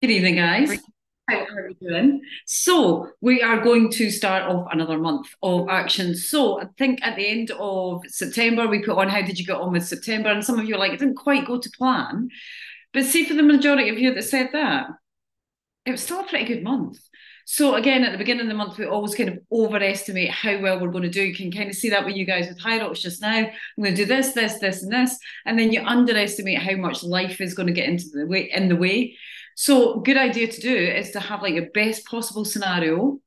Good evening, guys. How are you doing? So, we are going to start off another month of action. So, I think at the end of September, we put on How Did You Get On with September? And some of you are like, it didn't quite go to plan. But see, for the majority of you that said that, it was still a pretty good month. So again, at the beginning of the month, we always kind of overestimate how well we're going to do. You can kind of see that with you guys with HYROX just now. I'm going to do this, this, this, and this, and then you underestimate how much life is going to get into the way in the way. So, good idea to do is to have like your best possible scenario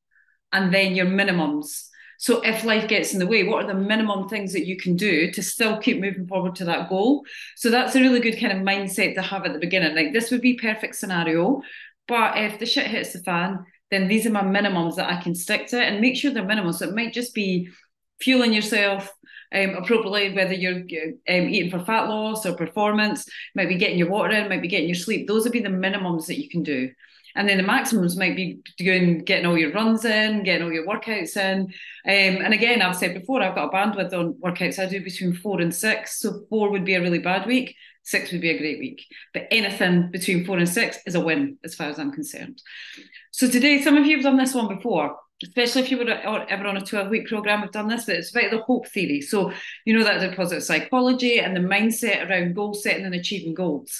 and then your minimums. So, if life gets in the way, what are the minimum things that you can do to still keep moving forward to that goal? So, that's a really good kind of mindset to have at the beginning. Like, this would be perfect scenario, but if the shit hits the fan, then these are my minimums that I can stick to and make sure they're minimum. So, it might just be fueling yourself um, appropriately, whether you're um, eating for fat loss or performance, might be getting your water in, might be getting your sleep. Those would be the minimums that you can do. And then the maximums might be doing getting all your runs in, getting all your workouts in. Um, and again, I've said before, I've got a bandwidth on workouts. I do between four and six. So four would be a really bad week, six would be a great week. But anything between four and six is a win, as far as I'm concerned. So today, some of you have done this one before especially if you were ever on a 12 week program, have done this, but it's about the hope theory. So, you know, that the positive psychology and the mindset around goal setting and achieving goals.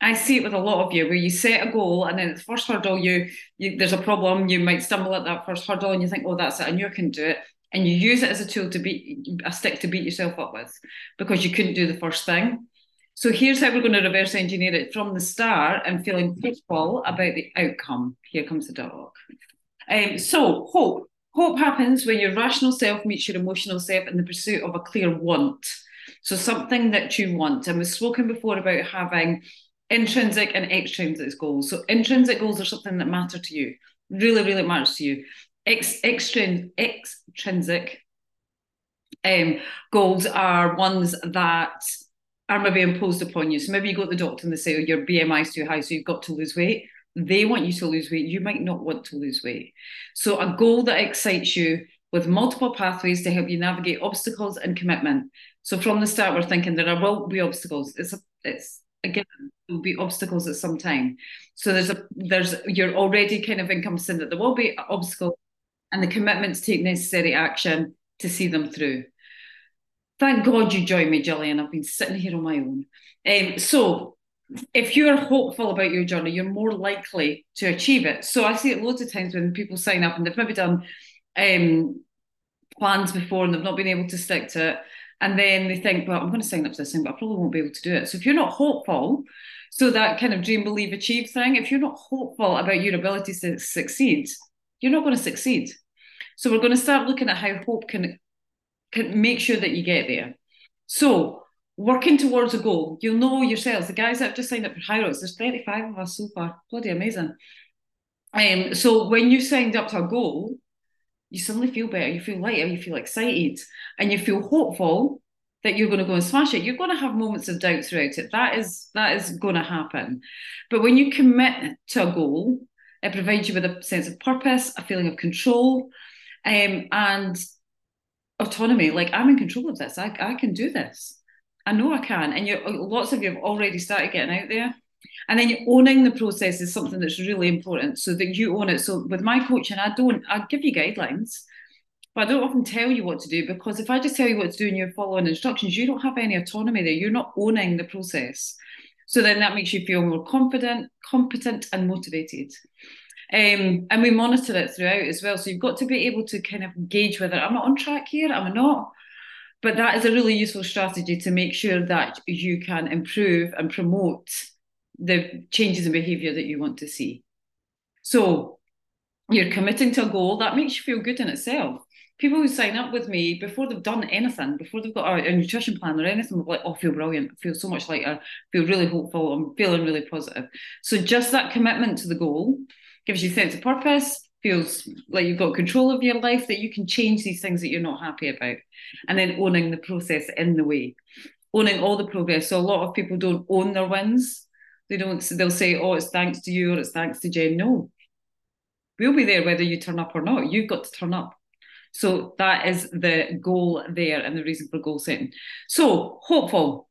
I see it with a lot of you where you set a goal and then the first hurdle, you, you there's a problem, you might stumble at that first hurdle and you think, oh, that's it, and you can do it. And you use it as a tool to beat a stick to beat yourself up with because you couldn't do the first thing. So here's how we're going to reverse engineer it from the start and feeling hopeful about the outcome. Here comes the dog. Um, so, hope. Hope happens when your rational self meets your emotional self in the pursuit of a clear want. So, something that you want. And we've spoken before about having intrinsic and extrinsic goals. So, intrinsic goals are something that matter to you, really, really matters to you. Ex- extrin- extrinsic um, goals are ones that are maybe imposed upon you. So maybe you go to the doctor and they say, oh, your BMI is too high, so you've got to lose weight they want you to lose weight, you might not want to lose weight. So, a goal that excites you with multiple pathways to help you navigate obstacles and commitment. So, from the start, we're thinking there will be obstacles. It's a, it's again there will be obstacles at some time. So there's a there's you're already kind of encompassing that there will be obstacles, and the commitment to take necessary action to see them through. Thank God you joined me, Gillian. I've been sitting here on my own. Um, so if you're hopeful about your journey, you're more likely to achieve it. So I see it loads of times when people sign up and they've maybe done um, plans before and they've not been able to stick to it. And then they think, well, I'm going to sign up to this thing, but I probably won't be able to do it. So if you're not hopeful, so that kind of dream, believe, achieve thing, if you're not hopeful about your ability to succeed, you're not going to succeed. So we're going to start looking at how hope can, can make sure that you get there. So working towards a goal. You'll know yourselves. The guys that have just signed up for HYROX, there's 35 of us so far. Bloody amazing. Um, so when you signed up to a goal, you suddenly feel better, you feel lighter, you feel excited, and you feel hopeful that you're going to go and smash it. You're going to have moments of doubt throughout it. That is that is going to happen. But when you commit to a goal, it provides you with a sense of purpose, a feeling of control, um, and autonomy. Like I'm in control of this. I, I can do this. I know I can. And you lots of you have already started getting out there. And then owning the process is something that's really important so that you own it. So with my coaching, I don't, I give you guidelines, but I don't often tell you what to do because if I just tell you what to do and you're following instructions, you don't have any autonomy there. You're not owning the process. So then that makes you feel more confident, competent, and motivated. Um, and we monitor it throughout as well. So you've got to be able to kind of gauge whether I'm not on track here, I'm not? But that is a really useful strategy to make sure that you can improve and promote the changes in behavior that you want to see. So you're committing to a goal that makes you feel good in itself. People who sign up with me before they've done anything, before they've got a, a nutrition plan or anything, like, oh, I feel brilliant, I feel so much lighter, feel really hopeful, I'm feeling really positive. So just that commitment to the goal gives you sense of purpose, feels like you've got control of your life, that you can change these things that you're not happy about, and then owning the process in the way, owning all the progress. So a lot of people don't own their wins. They don't. They'll say, "Oh, it's thanks to you," or "It's thanks to Jen." No, we'll be there whether you turn up or not. You've got to turn up. So that is the goal there and the reason for goal setting. So hopeful.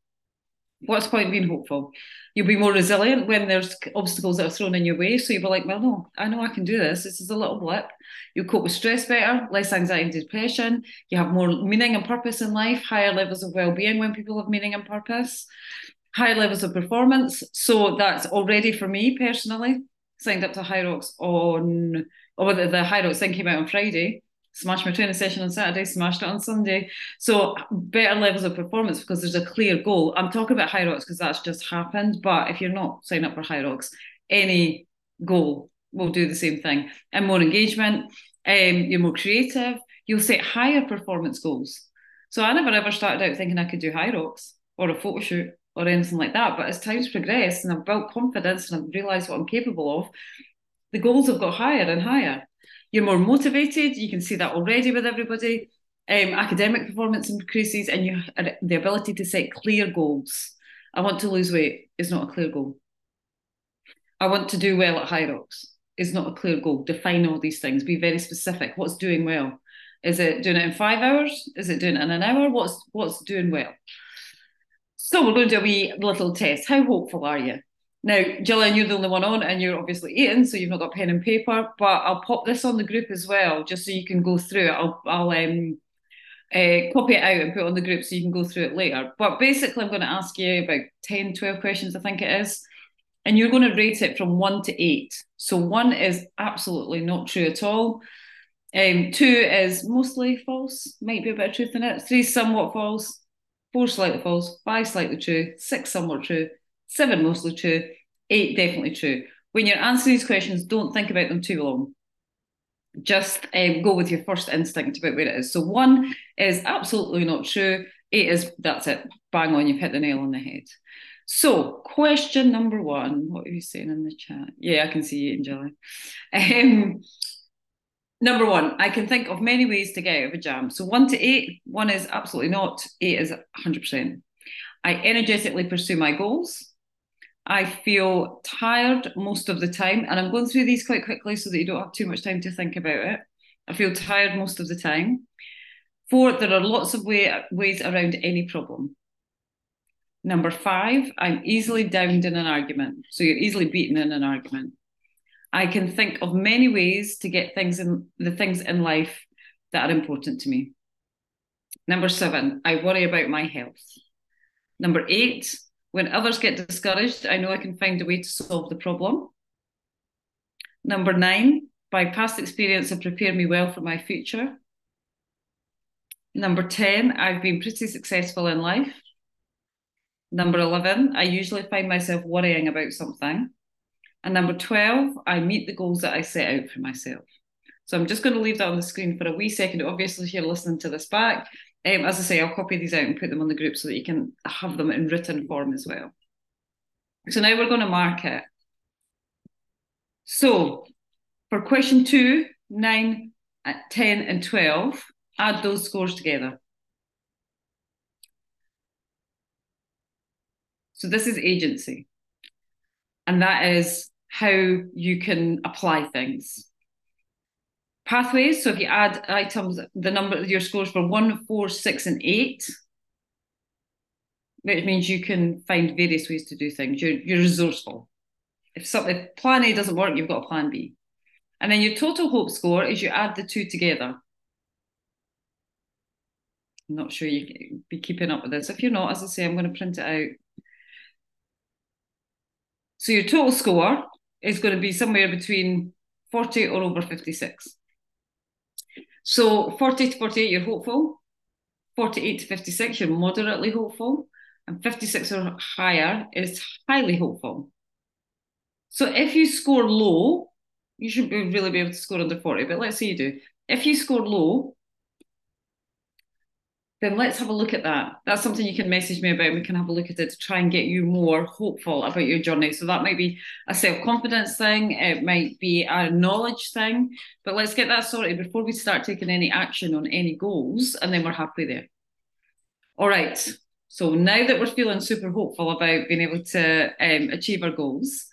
What's the point being hopeful? You'll be more resilient when there's obstacles that are thrown in your way. So you'll be like, well, no, I know I can do this. This is a little blip. You'll cope with stress better, less anxiety and depression. You have more meaning and purpose in life, higher levels of well-being when people have meaning and purpose, higher levels of performance. So that's already for me personally. Signed up to Hyrox on, or the, the Hyrox thing came out on Friday smashed my training session on Saturday, smashed it on Sunday. So better levels of performance because there's a clear goal. I'm talking about Hyrox because that's just happened. But if you're not signing up for Hyrox, any goal will do the same thing. And more engagement, um, you're more creative, you'll set higher performance goals. So I never ever started out thinking I could do Hyrox or a photo shoot or anything like that. But as time's progressed and I've built confidence and I've realised what I'm capable of, the goals have got higher and higher you're more motivated. You can see that already with everybody. Um, academic performance increases, and you the ability to set clear goals. I want to lose weight is not a clear goal. I want to do well at Hyrox is not a clear goal. Define all these things. Be very specific. What's doing well? Is it doing it in five hours? Is it doing it in an hour? What's what's doing well? So we're going to do a wee little test. How hopeful are you? Now, Gillian, you're the only one on, and you're obviously eating, so you've not got pen and paper. But I'll pop this on the group as well, just so you can go through it. I'll, I'll um, uh, copy it out and put it on the group so you can go through it later. But basically, I'm going to ask you about 10, 12 questions, I think it is. And you're going to rate it from one to eight. So one is absolutely not true at all. Um, two is mostly false, might be a bit of truth in it. Three, somewhat false. Four, slightly false. Five, slightly true. Six, somewhat true seven mostly true, eight definitely true. When you're answering these questions, don't think about them too long. Just um, go with your first instinct about where it is. So one is absolutely not true. Eight is that's it, bang on, you've hit the nail on the head. So, question number one. What are you saying in the chat? Yeah, I can see you, Angela. Um, number one, I can think of many ways to get out of a jam. So, one to eight, one is absolutely not, eight is 100%. I energetically pursue my goals. I feel tired most of the time, and I'm going through these quite quickly so that you don't have too much time to think about it. I feel tired most of the time. Four, there are lots of way, ways around any problem. Number five, I'm easily downed in an argument. So you're easily beaten in an argument. I can think of many ways to get things in the things in life that are important to me. Number seven, I worry about my health. Number eight, when others get discouraged, I know I can find a way to solve the problem. Number nine, by past experience, have prepared me well for my future. Number 10, I've been pretty successful in life. Number 11, I usually find myself worrying about something. And number 12, I meet the goals that I set out for myself. So I'm just going to leave that on the screen for a wee second. Obviously, if you're listening to this back, um, as I say, I'll copy these out and put them on the group so that you can have them in written form as well. So now we're going to mark it. So for question two, nine, uh, 10 and 12, add those scores together. So this is agency. And that is how you can apply things pathways. So if you add items, the number of your scores for one, four, six, and eight, which means you can find various ways to do things. You're you're resourceful. If something plan A doesn't work, you've got a plan B. And then your total hope score is you add the two together. I'm not sure you can be keeping up with this. If you're not, as I say, I'm going to print it out. So your total score is going to be somewhere between 40 or over 56. So 40 to 48, you're hopeful. 48 to 56, you're moderately hopeful. And 56 or higher is highly hopeful. So if you score low, you should really be able to score under 40, but let's say you do. If you score low, then let's have a look at that. That's something you can message me about. We can have a look at it to try and get you more hopeful about your journey. So that might be a self confidence thing, it might be a knowledge thing, but let's get that sorted before we start taking any action on any goals, and then we're happy there. All right. So now that we're feeling super hopeful about being able to um, achieve our goals,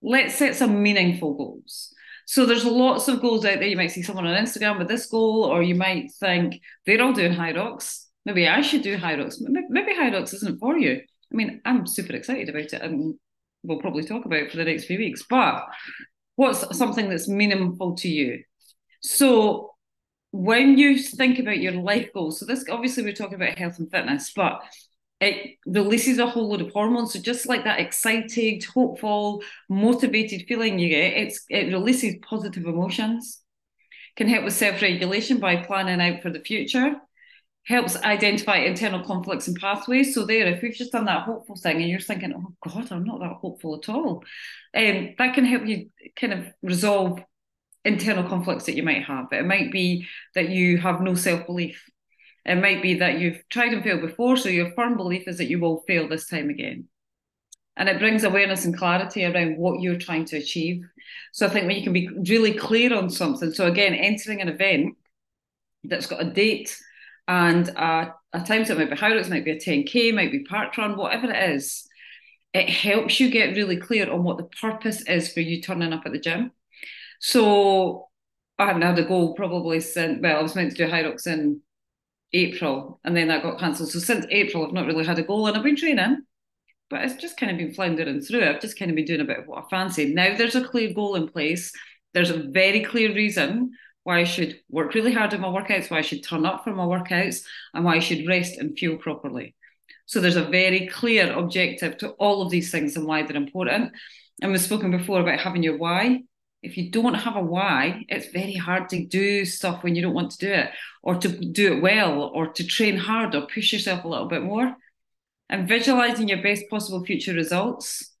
let's set some meaningful goals. So there's lots of goals out there. You might see someone on Instagram with this goal, or you might think they're all doing Hyrox. Maybe I should do Hyrox. Maybe Hyrox isn't for you. I mean, I'm super excited about it and we'll probably talk about it for the next few weeks. But what's something that's meaningful to you? So when you think about your life goals, so this obviously we're talking about health and fitness, but it releases a whole load of hormones. So just like that excited, hopeful, motivated feeling you get, it's it releases positive emotions. Can help with self-regulation by planning out for the future. Helps identify internal conflicts and pathways. So there, if we've just done that hopeful thing and you're thinking, oh God, I'm not that hopeful at all, um, that can help you kind of resolve internal conflicts that you might have. It might be that you have no self belief. It might be that you've tried and failed before, so your firm belief is that you will fail this time again. And it brings awareness and clarity around what you're trying to achieve. So I think when you can be really clear on something, so again, entering an event that's got a date and a, a time, so it might be Hyrox, might be a 10K, might be park run, whatever it is, it helps you get really clear on what the purpose is for you turning up at the gym. So I haven't had a goal probably since, well, I was meant to do Hyrox in April and then that got cancelled. So since April, I've not really had a goal and I've been training, but it's just kind of been floundering through. I've just kind of been doing a bit of what I fancy. Now there's a clear goal in place. There's a very clear reason why I should work really hard at my workouts, why I should turn up for my workouts, and why I should rest and fuel properly. So there's a very clear objective to all of these things and why they're important. And we've spoken before about having your why if you don't have a why, it's very hard to do stuff when you don't want to do it, or to do it well, or to train hard, or push yourself a little bit more. And visualizing your best possible future results,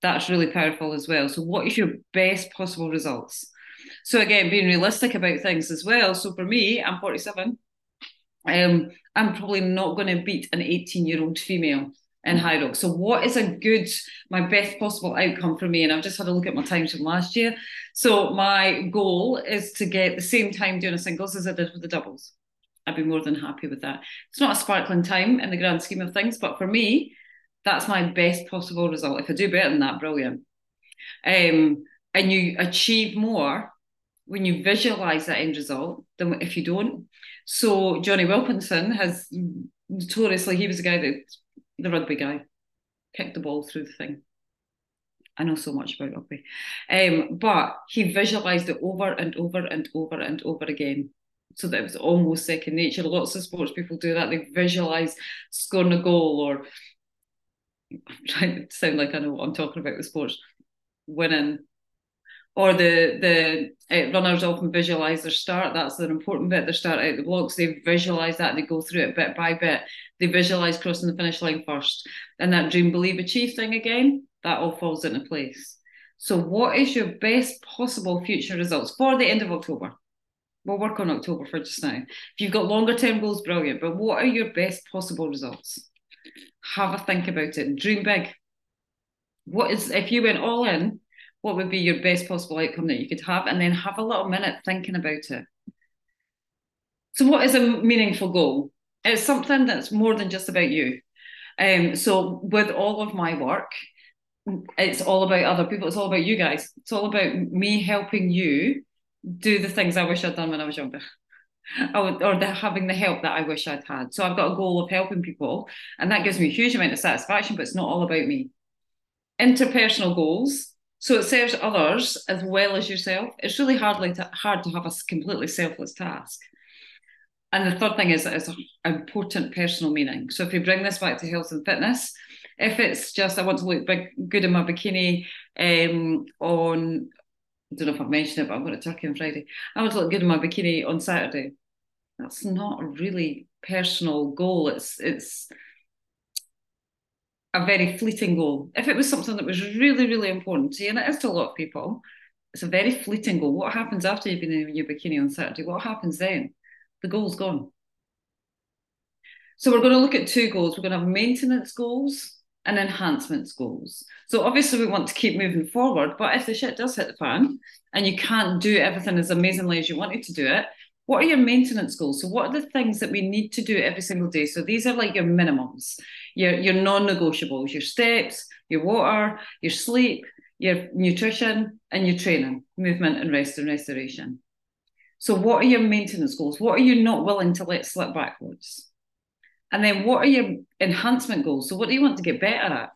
that's really powerful as well. So, what is your best possible results? So, again, being realistic about things as well. So, for me, I'm 47. Um, I'm probably not going to beat an 18 year old female in Hyrox. So, what is a good, my best possible outcome for me? And I've just had a look at my times from last year. So, my goal is to get the same time doing a singles as I did with the doubles. I'd be more than happy with that. It's not a sparkling time in the grand scheme of things, but for me, that's my best possible result. If I do better than that, brilliant. Um, and you achieve more when you visualize that end result than if you don't. So Jonny Wilkinson has notoriously, he was a guy that the rugby guy, kicked the ball through the thing. I know so much about rugby. Um, but he visualised it over and over and over and over again. So that it was almost second nature. Lots of sports people do that. They visualise scoring a goal or I'm trying to sound like I know what I'm talking about with sports, winning. Or the the uh, runners often visualise their start. That's an important bit. They start out the blocks. They visualise that. They go through it bit by bit they visualize crossing the finish line first. And that dream, believe, achieve thing again, that all falls into place. So, what is your best possible future results for the end of October? We'll work on October for just now. If you've got longer term goals, brilliant. But what are your best possible results? Have a think about it. Dream big. What is, if you went all in, what would be your best possible outcome that you could have? And then have a little minute thinking about it. So, what is a meaningful goal? it's something that's more than just about you. Um, so with all of my work, it's all about other people. It's all about you guys. It's all about me helping you do the things I wish I'd done when I was younger. or, the, having the help that I wish I'd had. So I've got a goal of helping people, and that gives me a huge amount of satisfaction. But it's not all about me. Interpersonal goals. So it serves others as well as yourself. It's really hardly to, hard to have a completely selfless task. And the third thing is that it's an important personal meaning. So if we bring this back to health and fitness, if it's just I want to look big, good in my bikini um, on, I don't know if I've mentioned it, but I'm going to Turkey on Friday. I want to look good in my bikini on Saturday. That's not a really personal goal. It's it's a very fleeting goal. If it was something that was really, really important to you, and it is to a lot of people, it's a very fleeting goal. What happens after you've been in your bikini on Saturday? What happens then? the goal's gone. So we're going to look at two goals. We're going to have maintenance goals and enhancements goals. So obviously we want to keep moving forward, but if the shit does hit the fan and you can't do everything as amazingly as you wanted to do it, what are your maintenance goals? So what are the things that we need to do every single day? So these are like your minimums, your your non-negotiables, your steps, your water, your sleep, your nutrition, and your training, movement and rest and restoration. So, what are your maintenance goals? What are you not willing to let slip backwards? And then what are your enhancement goals? So what do you want to get better at?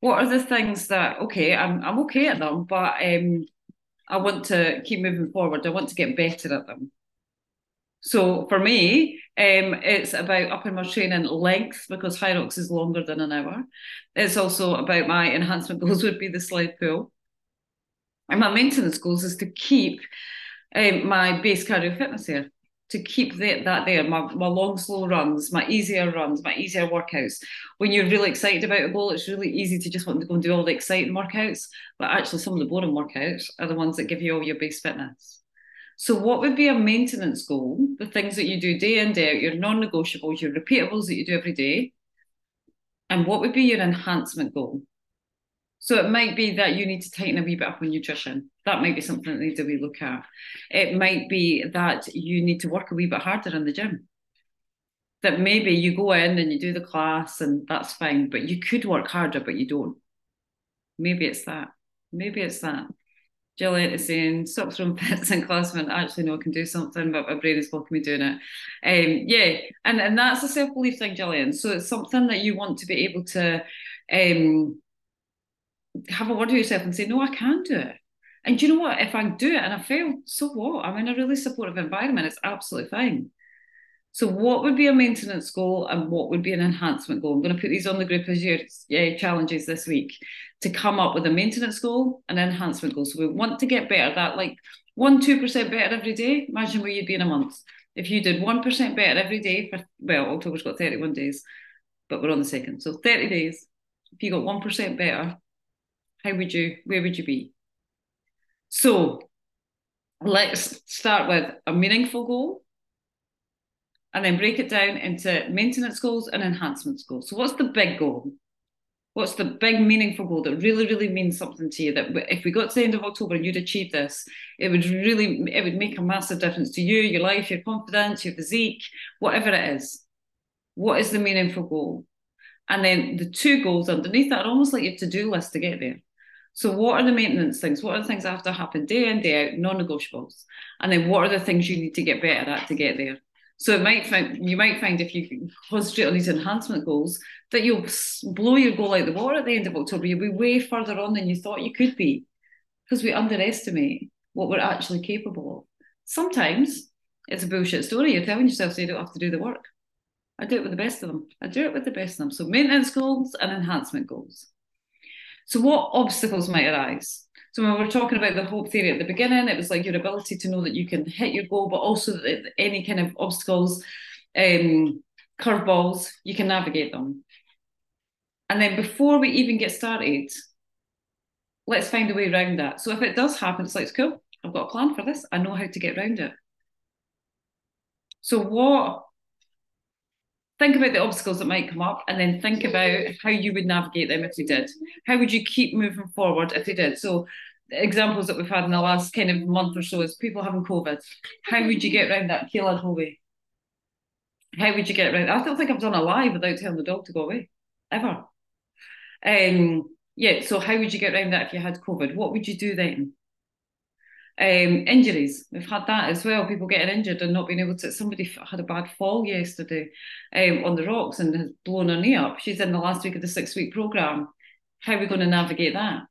What are the things that okay, I'm I'm okay at them, but um, I want to keep moving forward. I want to get better at them. So for me, um, it's about upping my training length because Hyrox is longer than an hour. It's also about my enhancement goals would be the sled pull. And my maintenance goals is to keep um, my base cardio fitness here, to keep the, that there, my, my long, slow runs, my easier runs, my easier workouts. When you're really excited about a goal, it's really easy to just want to go and do all the exciting workouts. But actually, some of the boring workouts are the ones that give you all your base fitness. So, what would be a maintenance goal? The things that you do day in, day out, your non negotiables, your repeatables that you do every day. And what would be your enhancement goal? So it might be that you need to tighten a wee bit up on nutrition. That might be something that needs a wee look at. It might be that you need to work a wee bit harder in the gym. That maybe you go in and you do the class and that's fine, but you could work harder, but you don't. Maybe it's that. Maybe it's that. Gillian is saying, stop throwing pits in class when actually no, I can do something, but my brain is blocking me doing it. Um, yeah, and, and that's a self belief thing, Gillian. So it's something that you want to be able to um, have a word with yourself and say, no, I can do it. And do you know what? If I do it and I fail, so what? I'm in a really supportive environment. It's absolutely fine. So, what would be a maintenance goal and what would be an enhancement goal? I'm going to put these on the group as your yeah, challenges this week to come up with a maintenance goal and enhancement goal. So, we want to get better that like one, 2% better every day. Imagine where you'd be in a month. If you did 1% better every day for, well, October's got 31 days, but we're on the second. So, 30 days. If you got 1% better, how would you, where would you be? So, let's start with a meaningful goal and then break it down into maintenance goals and enhancement goals. So, what's the big goal? What's the big meaningful goal that really, really means something to you? That if we got to the end of October and you'd achieve this, it would really, it would make a massive difference to you, your life, your confidence, your physique, whatever it is. What is the meaningful goal? And then the two goals underneath that are almost like your to-do list to get there. So, what are the maintenance things? What are the things that have to happen day in, day out, non negotiables? And then, what are the things you need to get better at to get there? So it might find you might find if you concentrate on these enhancement goals that you'll blow your goal out the water at the end of October. You'll be way further on than you thought you could be because we underestimate what we're actually capable of. Sometimes it's a bullshit story. You're telling yourself so you don't have to do the work. I do it with the best of them. I do it with the best of them. So maintenance goals and enhancement goals. So what obstacles might arise? So when we were talking about the hope theory at the beginning, it was like your ability to know that you can hit your goal, but also that any kind of obstacles, um, curveballs, you can navigate them. And then before we even get started, let's find a way around that. So if it does happen, it's like, cool, I've got a plan for this. I know how to get around it. So what think about the obstacles that might come up and then think about how you would navigate them if they did. How would you keep moving forward if they did? So examples that we've had in the last kind of month or so is people having COVID. How would you get around that? Kayla Hovey. How would you get around? I don't think I've done a live without telling the dog to go away, ever. Um, yeah, so how would you get around that if you had COVID? What would you do then? Um, injuries, we've had that as well. People getting injured and not being able to. Somebody had a bad fall yesterday um, on the rocks and has blown her knee up. She's in the last week of the six week program. How are we going to navigate that?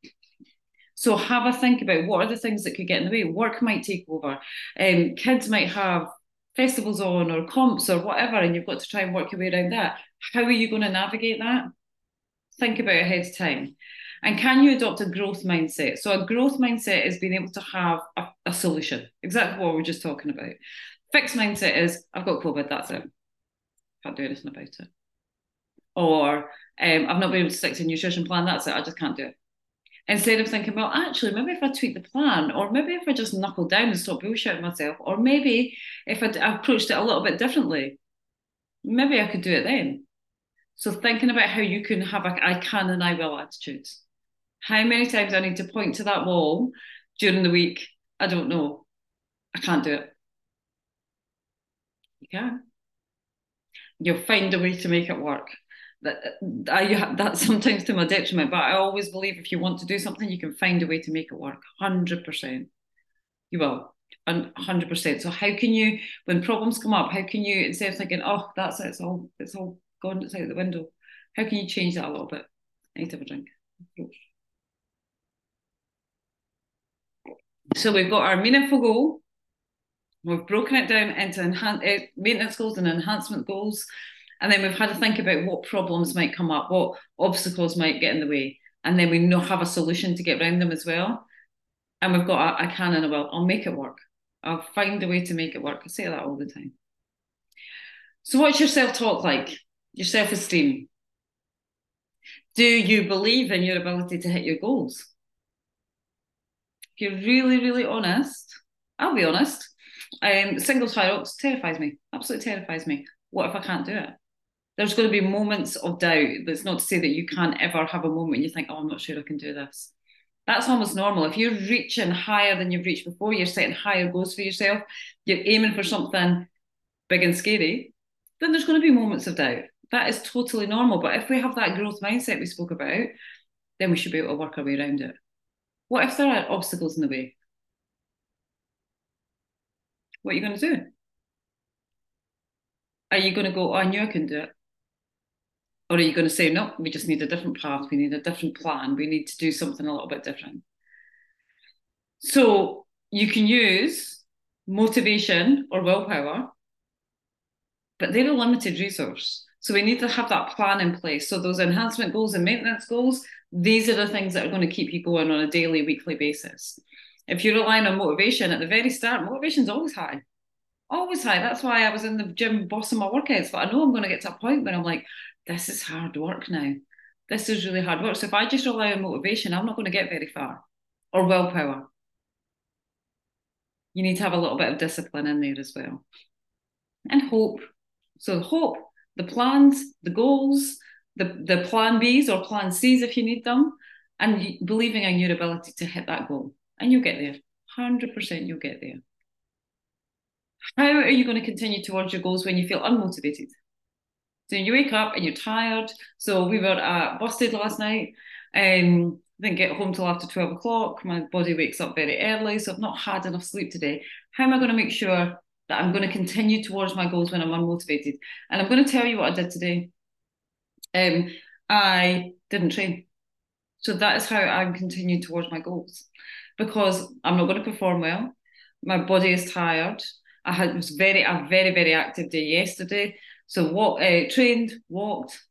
So have a think about what are the things that could get in the way. Work might take over. Um, kids might have festivals on or comps or whatever, and you've got to try and work your way around that. How are you going to navigate that? Think about ahead of time. And can you adopt a growth mindset? So, a growth mindset is being able to have a, a solution, exactly what we are just talking about. Fixed mindset is I've got COVID, that's it. Can't do anything about it. Or um, I've not been able to stick to a nutrition plan, that's it, I just can't do it. Instead of thinking, well, actually, maybe if I tweak the plan, or maybe if I just knuckle down and stop bullshitting myself, or maybe if I, approached it a little bit differently, maybe I could do it then. So thinking about how you can have a I can and I will attitude. How many times I need to point to that wall during the week? I don't know. I can't do it. You can. You'll find a way to make it work. That I that's sometimes to my detriment, but I always believe if you want to do something, you can find a way to make it work. Hundred percent. You will. And hundred percent. So how can you, when problems come up, how can you instead of thinking, oh, that's it, it's all it's all gone, it's out the window. How can you change that a little bit? I need to have a drink. So we've got our meaningful goal. We've broken it down into enhan- uh, maintenance goals and enhancement goals. And then we've had to think about what problems might come up, what obstacles might get in the way. And then we know, have a solution to get around them as well. And we've got, a, I can and I will, I'll make it work. I'll find a way to make it work. I say that all the time. So, what's your self talk like? Your self esteem? Do you believe in your ability to hit your goals? You're really, really honest, I'll be honest. Um, singles oaks terrifies me. Absolutely terrifies me. What if I can't do it? There's going to be moments of doubt. That's not to say that you can't ever have a moment you think, "Oh, I'm not sure I can do this." That's almost normal. If you're reaching higher than you've reached before, you're setting higher goals for yourself. You're aiming for something big and scary. Then there's going to be moments of doubt. That is totally normal. But if we have that growth mindset we spoke about, then we should be able to work our way around it. What if there are obstacles in the way? What are you going to do? Are you going to go, oh, I knew I can do it? Or are you going to say, no, we just need a different path, we need a different plan, we need to do something a little bit different? So you can use motivation or willpower, but they're a limited resource. So we need to have that plan in place. So those enhancement goals and maintenance goals, these are the things that are going to keep you going on a daily, weekly basis. If you're relying on motivation at the very start, motivation's always high. Always high. That's why I was in the gym bossing my workouts. But I know I'm going to get to a point where I'm like, this is hard work now. This is really hard work. So if I just rely on motivation, I'm not going to get very far. Or willpower. You need to have a little bit of discipline in there as well. And hope. So hope the plans, the goals, the, the plan Bs or plan Cs if you need them, and believing in your ability to hit that goal. And you'll get there. 100% you'll get there. How are you going to continue towards your goals when you feel unmotivated? So you wake up and you're tired. So we were Busted last night. Um, didn't get home till after 12 o'clock. My body wakes up very early, so I've not had enough sleep today. How am I going to make sure that I'm going to continue towards my goals when I'm unmotivated. And I'm going to tell you what I did today. Um, I didn't train. So that is how I'm continuing towards my goals because I'm not going to perform well. My body is tired. I had was very a very very active day yesterday. So what uh, trained, walked,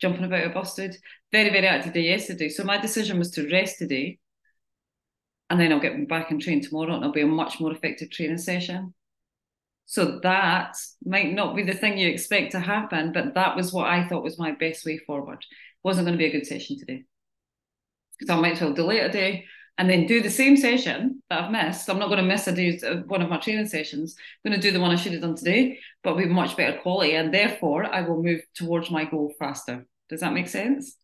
jumping about a busted. Very very active day yesterday. So my decision was to rest today, and then I'll get back and train tomorrow, and it'll be a much more effective training session. So that might not be the thing you expect to happen, but that was what I thought was my best way forward. Wasn't going to be a good session today. So I might as well delay it a day and then do the same session that I've missed. I'm not going to miss a day, uh, one of my training sessions. I'm going to do the one I should have done today, but with much better quality. And therefore, I will move towards my goal faster. Does that make sense?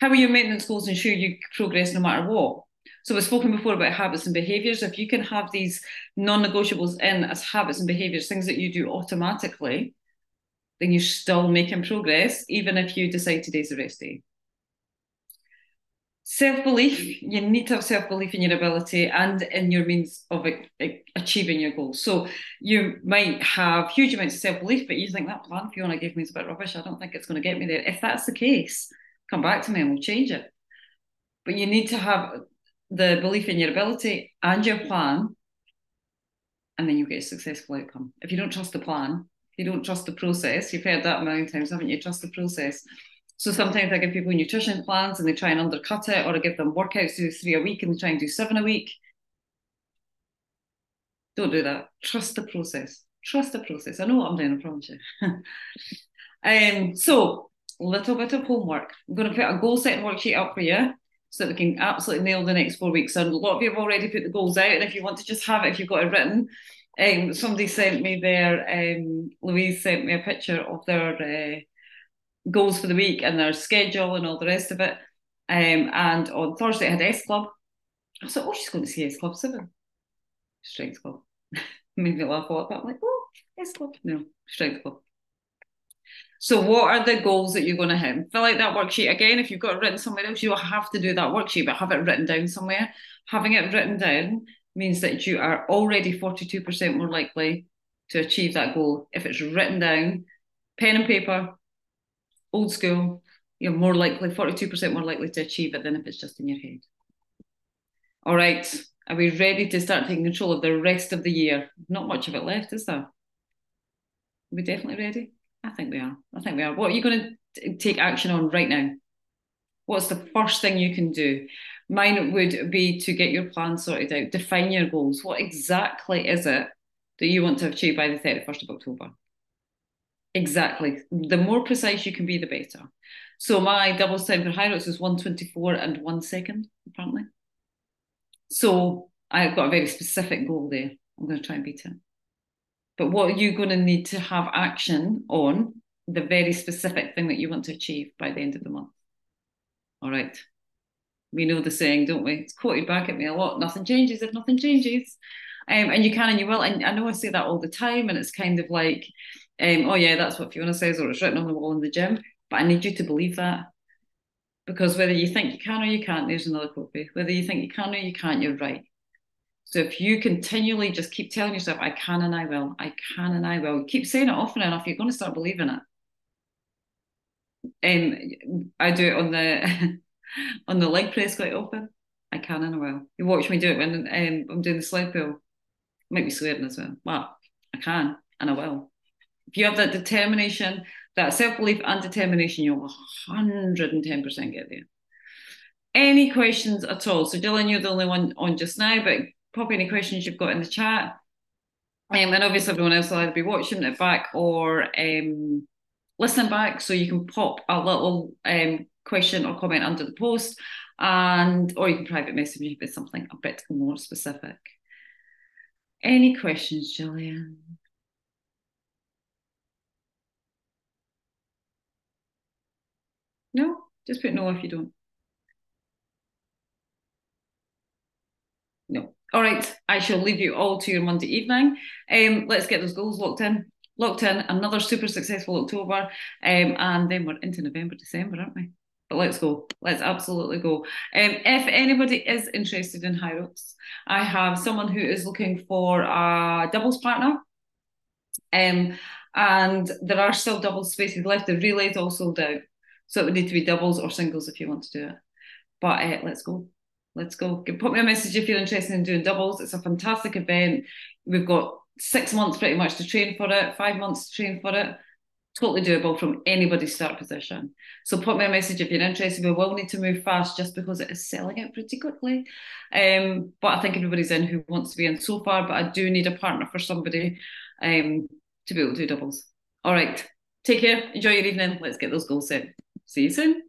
How are your maintenance goals ensure you progress no matter what? So we've spoken before about habits and behaviours. If you can have these non-negotiables in as habits and behaviours, things that you do automatically, then you're still making progress, even if you decide today's a rest day. Self-belief, you need to have self-belief in your ability and in your means of achieving your goals. So you might have huge amounts of self-belief, but you think that plan Fiona gave me is a bit rubbish. I don't think it's going to get me there. If that's the case, come back to me and we'll change it. But you need to have the belief in your ability and your plan, and then you get a successful outcome. If you don't trust the plan, you don't trust the process, you've heard that a million times, haven't you? Trust the process. So sometimes I give people nutrition plans and they try and undercut it, or I give them workouts do three a week and they try and do seven a week. Don't do that. Trust the process. Trust the process. I know what I'm doing, I promise you. um, so, a little bit of homework. I'm going to put a goal setting worksheet up for you so that we can absolutely nail the next four weeks. And a lot of you have already put the goals out. And if you want to just have it, if you've got it written, um, somebody sent me their, um, Louise sent me a picture of their uh, goals for the week and their schedule and all the rest of it. Um, and on Thursday, I had S Club. I thought, oh, she's going to see S Club 7. Strength Club. Made me laugh a lot, but I'm like, oh, S Club. No, Strength Club. So, what are the goals that you're going to hit? Fill out that worksheet again. If you've got it written somewhere else, you'll have to do that worksheet, but have it written down somewhere. Having it written down means that you are already 42% more likely to achieve that goal if it's written down, pen and paper, old school, you're more likely, 42% more likely to achieve it than if it's just in your head. All right. Are we ready to start taking control of the rest of the year? Not much of it left, is there? Are we definitely ready? I think we are. I think we are. What are you going to take action on right now? What's the first thing you can do? Mine would be to get your plan sorted out, define your goals. What exactly is it that you want to achieve by the 31st of October? Exactly. The more precise you can be, the better. So my doubles time for HYROX is 124 and one second, apparently. So I've got a very specific goal there. I'm going to try and beat it. But what are you going to need to have action on the very specific thing that you want to achieve by the end of the month? All right. We know the saying, don't we? It's quoted back at me a lot. Nothing changes if nothing changes. Um, and you can and you will. And I know I say that all the time, and it's kind of like, um, oh yeah, that's what Fiona says, or it's written on the wall in the gym. But I need you to believe that. Because whether you think you can or you can't, there's another copy. Whether you think you can or you can't, you're right. So if you continually just keep telling yourself, I can and I will, I can and I will, keep saying it often enough, you're going to start believing it. Um, I do it on the on the leg press quite often. I can and I will. You watch me do it when um, I'm doing the sled pull. Might be swearing as well. Well, I can and I will. If you have that determination, that self belief and determination, you'll 110% get there. Any questions at all? So, Dylan, you're the only one on just now, but pop any questions you've got in the chat. Um, and obviously, everyone else will either be watching it back or um, listening back. So, you can pop a little um, question or comment under the post, and or you can private message me if it's something a bit more specific. Any questions, Gillian? No, just put no if you don't. No. All right, I shall leave you all to your Monday evening. Um, let's get those goals locked in. Locked in another super successful October, um, and then we're into November, December, aren't we? But let's go. Let's absolutely go. Um, if anybody is interested in Hyrox, I have someone who is looking for a doubles partner. Um, and there are still doubles spaces left. The relay's all sold out. So it would need to be doubles or singles if you want to do it. But uh, let's go. Let's go. Put me a message if you're interested in doing doubles. It's a fantastic event. We've got six months pretty much to train for it, five months to train for it. Totally doable from anybody's start position. So put me a message if you're interested. We will need to move fast just because it is selling out pretty quickly. Um, but I think everybody's in who wants to be in so far. But I do need a partner for somebody um, to be able to do doubles. All right. Take care. Enjoy your evening. Let's get those goals set. See you soon.